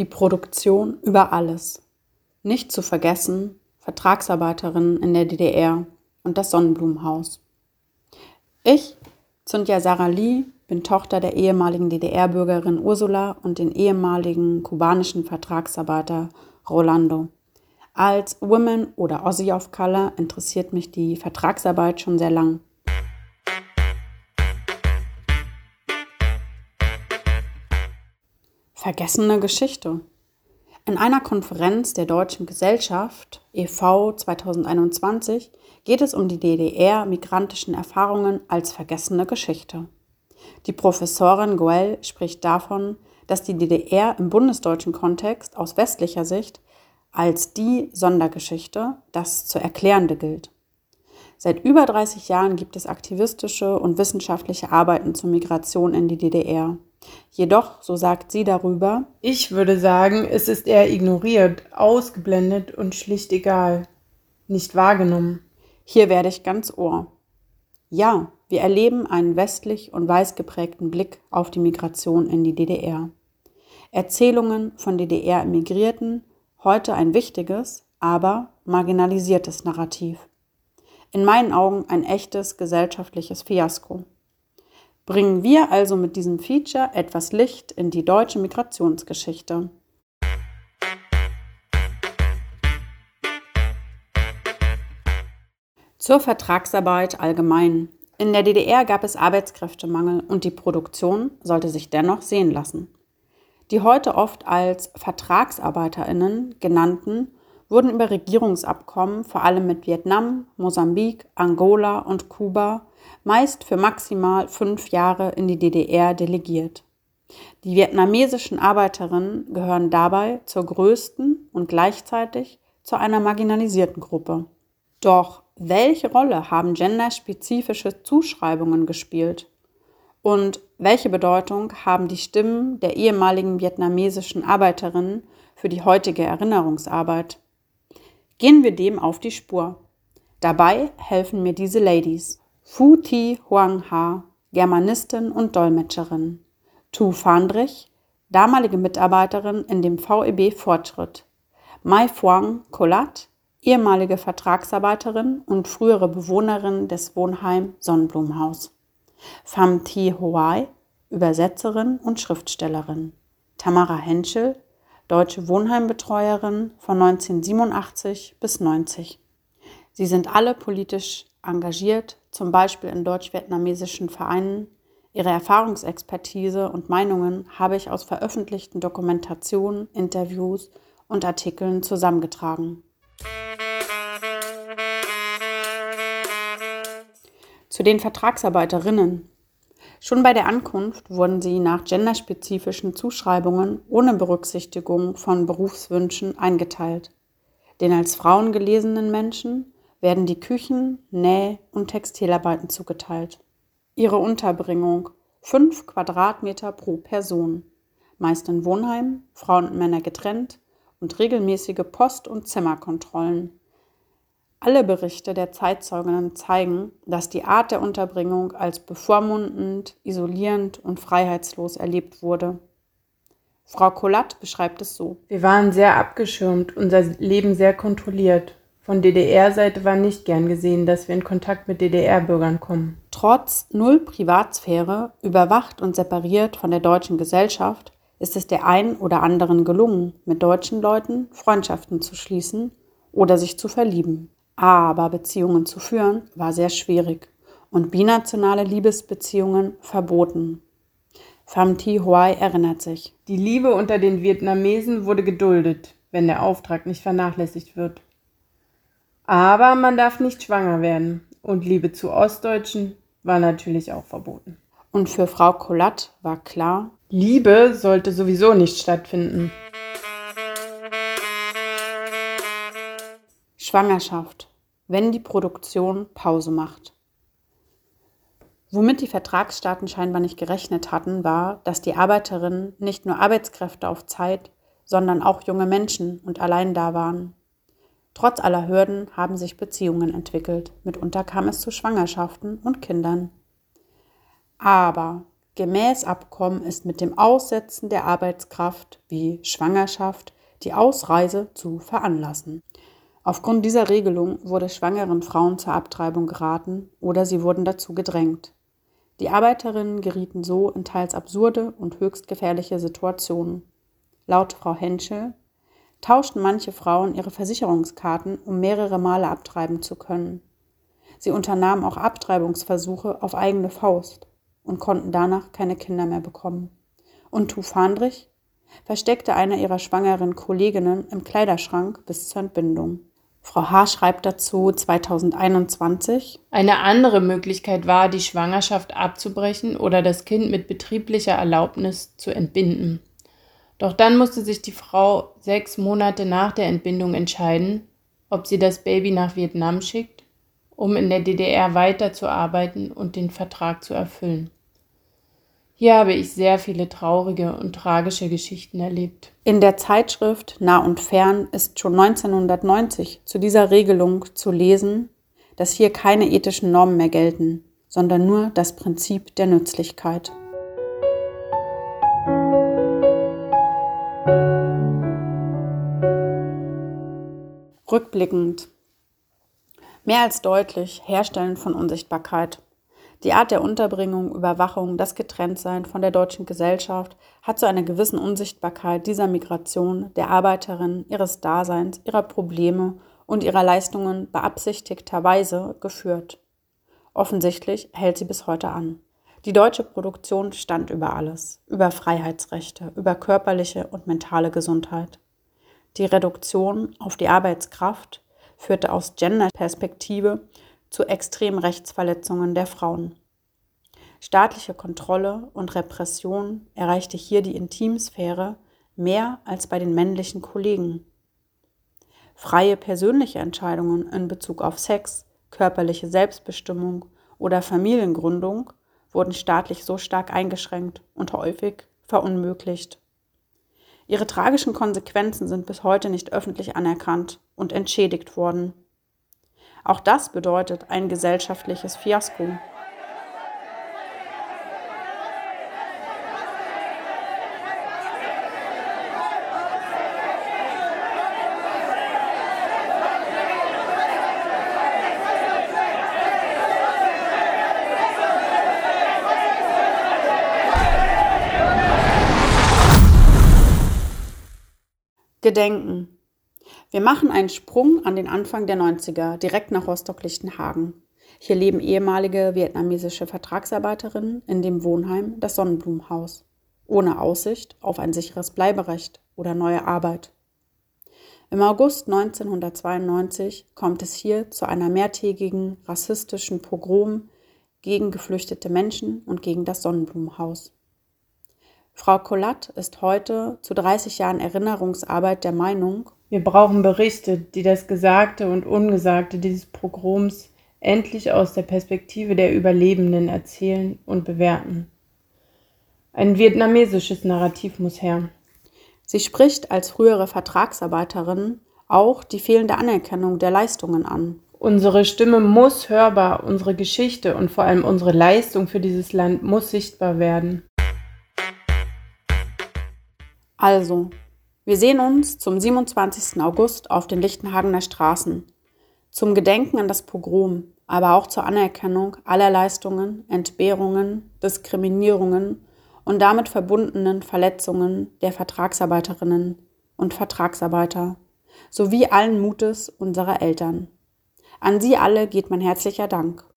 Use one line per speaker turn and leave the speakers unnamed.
Die Produktion über alles. Nicht zu vergessen, Vertragsarbeiterin in der DDR und das Sonnenblumenhaus. Ich, Zündja Sarah Lee, bin Tochter der ehemaligen DDR-Bürgerin Ursula und den ehemaligen kubanischen Vertragsarbeiter Rolando. Als Woman oder Aussie of Color interessiert mich die Vertragsarbeit schon sehr lang. Vergessene Geschichte. In einer Konferenz der Deutschen Gesellschaft e.V. 2021 geht es um die DDR-migrantischen Erfahrungen als vergessene Geschichte. Die Professorin Goel spricht davon, dass die DDR im bundesdeutschen Kontext aus westlicher Sicht als die Sondergeschichte, das zu erklärende gilt. Seit über 30 Jahren gibt es aktivistische und wissenschaftliche Arbeiten zur Migration in die DDR. Jedoch, so sagt sie darüber,
ich würde sagen, es ist eher ignoriert, ausgeblendet und schlicht egal, nicht wahrgenommen.
Hier werde ich ganz ohr. Ja, wir erleben einen westlich und weiß geprägten Blick auf die Migration in die DDR. Erzählungen von DDR-Emigrierten, heute ein wichtiges, aber marginalisiertes Narrativ. In meinen Augen ein echtes gesellschaftliches Fiasko. Bringen wir also mit diesem Feature etwas Licht in die deutsche Migrationsgeschichte. Zur Vertragsarbeit allgemein. In der DDR gab es Arbeitskräftemangel und die Produktion sollte sich dennoch sehen lassen. Die heute oft als Vertragsarbeiterinnen genannten wurden über Regierungsabkommen vor allem mit Vietnam, Mosambik, Angola und Kuba meist für maximal fünf Jahre in die DDR delegiert. Die vietnamesischen Arbeiterinnen gehören dabei zur größten und gleichzeitig zu einer marginalisierten Gruppe. Doch welche Rolle haben genderspezifische Zuschreibungen gespielt? Und welche Bedeutung haben die Stimmen der ehemaligen vietnamesischen Arbeiterinnen für die heutige Erinnerungsarbeit? Gehen wir dem auf die Spur. Dabei helfen mir diese Ladies. Fu Thi Huang Ha, Germanistin und Dolmetscherin. Tu Fandrich, damalige Mitarbeiterin in dem VEB Fortschritt. Mai Phuong Kolat, ehemalige Vertragsarbeiterin und frühere Bewohnerin des Wohnheim Sonnenblumenhaus. Pham Thi Hoai, Übersetzerin und Schriftstellerin. Tamara Henschel, deutsche Wohnheimbetreuerin von 1987 bis 90. Sie sind alle politisch engagiert, zum Beispiel in deutsch-vietnamesischen Vereinen. Ihre Erfahrungsexpertise und Meinungen habe ich aus veröffentlichten Dokumentationen, Interviews und Artikeln zusammengetragen. Zu den Vertragsarbeiterinnen. Schon bei der Ankunft wurden sie nach genderspezifischen Zuschreibungen ohne Berücksichtigung von Berufswünschen eingeteilt. Den als Frauen gelesenen Menschen werden die Küchen-, Näh- und Textilarbeiten zugeteilt. Ihre Unterbringung fünf Quadratmeter pro Person, meist in Wohnheimen, Frauen und Männer getrennt und regelmäßige Post- und Zimmerkontrollen. Alle Berichte der Zeitzeuginnen zeigen, dass die Art der Unterbringung als bevormundend, isolierend und freiheitslos erlebt wurde. Frau Kolat beschreibt es so.
Wir waren sehr abgeschirmt, unser Leben sehr kontrolliert. Von DDR-Seite war nicht gern gesehen, dass wir in Kontakt mit DDR-Bürgern kommen.
Trotz null Privatsphäre, überwacht und separiert von der deutschen Gesellschaft, ist es der einen oder anderen gelungen, mit deutschen Leuten Freundschaften zu schließen oder sich zu verlieben. Aber Beziehungen zu führen war sehr schwierig und binationale Liebesbeziehungen verboten. Pham Thi Hoai erinnert sich.
Die Liebe unter den Vietnamesen wurde geduldet, wenn der Auftrag nicht vernachlässigt wird. Aber man darf nicht schwanger werden. Und Liebe zu Ostdeutschen war natürlich auch verboten.
Und für Frau Kolat war klar,
Liebe sollte sowieso nicht stattfinden.
Schwangerschaft, wenn die Produktion Pause macht. Womit die Vertragsstaaten scheinbar nicht gerechnet hatten, war, dass die Arbeiterinnen nicht nur Arbeitskräfte auf Zeit, sondern auch junge Menschen und allein da waren. Trotz aller Hürden haben sich Beziehungen entwickelt. Mitunter kam es zu Schwangerschaften und Kindern. Aber Gemäß Abkommen ist mit dem Aussetzen der Arbeitskraft wie Schwangerschaft die Ausreise zu veranlassen. Aufgrund dieser Regelung wurde schwangeren Frauen zur Abtreibung geraten oder sie wurden dazu gedrängt. Die Arbeiterinnen gerieten so in teils absurde und höchst gefährliche Situationen. Laut Frau Henschel tauschten manche Frauen ihre Versicherungskarten, um mehrere Male abtreiben zu können. Sie unternahmen auch Abtreibungsversuche auf eigene Faust und konnten danach keine Kinder mehr bekommen. Und Tu Fandrich versteckte eine ihrer schwangeren Kolleginnen im Kleiderschrank bis zur Entbindung. Frau H. schreibt dazu 2021.
Eine andere Möglichkeit war, die Schwangerschaft abzubrechen oder das Kind mit betrieblicher Erlaubnis zu entbinden. Doch dann musste sich die Frau sechs Monate nach der Entbindung entscheiden, ob sie das Baby nach Vietnam schickt, um in der DDR weiterzuarbeiten und den Vertrag zu erfüllen. Hier habe ich sehr viele traurige und tragische Geschichten erlebt.
In der Zeitschrift Nah und Fern ist schon 1990 zu dieser Regelung zu lesen, dass hier keine ethischen Normen mehr gelten, sondern nur das Prinzip der Nützlichkeit. Rückblickend. Mehr als deutlich Herstellen von Unsichtbarkeit. Die Art der Unterbringung, Überwachung, das Getrenntsein von der deutschen Gesellschaft hat zu einer gewissen Unsichtbarkeit dieser Migration, der Arbeiterin, ihres Daseins, ihrer Probleme und ihrer Leistungen beabsichtigterweise geführt. Offensichtlich hält sie bis heute an. Die deutsche Produktion stand über alles, über Freiheitsrechte, über körperliche und mentale Gesundheit. Die Reduktion auf die Arbeitskraft führte aus Gender-Perspektive zu Extremrechtsverletzungen der Frauen. Staatliche Kontrolle und Repression erreichte hier die Intimsphäre mehr als bei den männlichen Kollegen. Freie persönliche Entscheidungen in Bezug auf Sex, körperliche Selbstbestimmung oder Familiengründung wurden staatlich so stark eingeschränkt und häufig verunmöglicht. Ihre tragischen Konsequenzen sind bis heute nicht öffentlich anerkannt und entschädigt worden. Auch das bedeutet ein gesellschaftliches Fiasko. Gedenken. Wir machen einen Sprung an den Anfang der 90er, direkt nach Rostock-Lichtenhagen. Hier leben ehemalige vietnamesische Vertragsarbeiterinnen in dem Wohnheim das Sonnenblumenhaus, ohne Aussicht auf ein sicheres Bleiberecht oder neue Arbeit. Im August 1992 kommt es hier zu einer mehrtägigen rassistischen Pogrom gegen geflüchtete Menschen und gegen das Sonnenblumenhaus. Frau Collat ist heute zu 30 Jahren Erinnerungsarbeit der Meinung,
wir brauchen Berichte, die das Gesagte und Ungesagte dieses Pogroms endlich aus der Perspektive der Überlebenden erzählen und bewerten. Ein vietnamesisches Narrativ muss her.
Sie spricht als frühere Vertragsarbeiterin auch die fehlende Anerkennung der Leistungen an.
Unsere Stimme muss hörbar, unsere Geschichte und vor allem unsere Leistung für dieses Land muss sichtbar werden.
Also, wir sehen uns zum 27. August auf den Lichtenhagener Straßen. Zum Gedenken an das Pogrom, aber auch zur Anerkennung aller Leistungen, Entbehrungen, Diskriminierungen und damit verbundenen Verletzungen der Vertragsarbeiterinnen und Vertragsarbeiter sowie allen Mutes unserer Eltern. An Sie alle geht mein herzlicher Dank.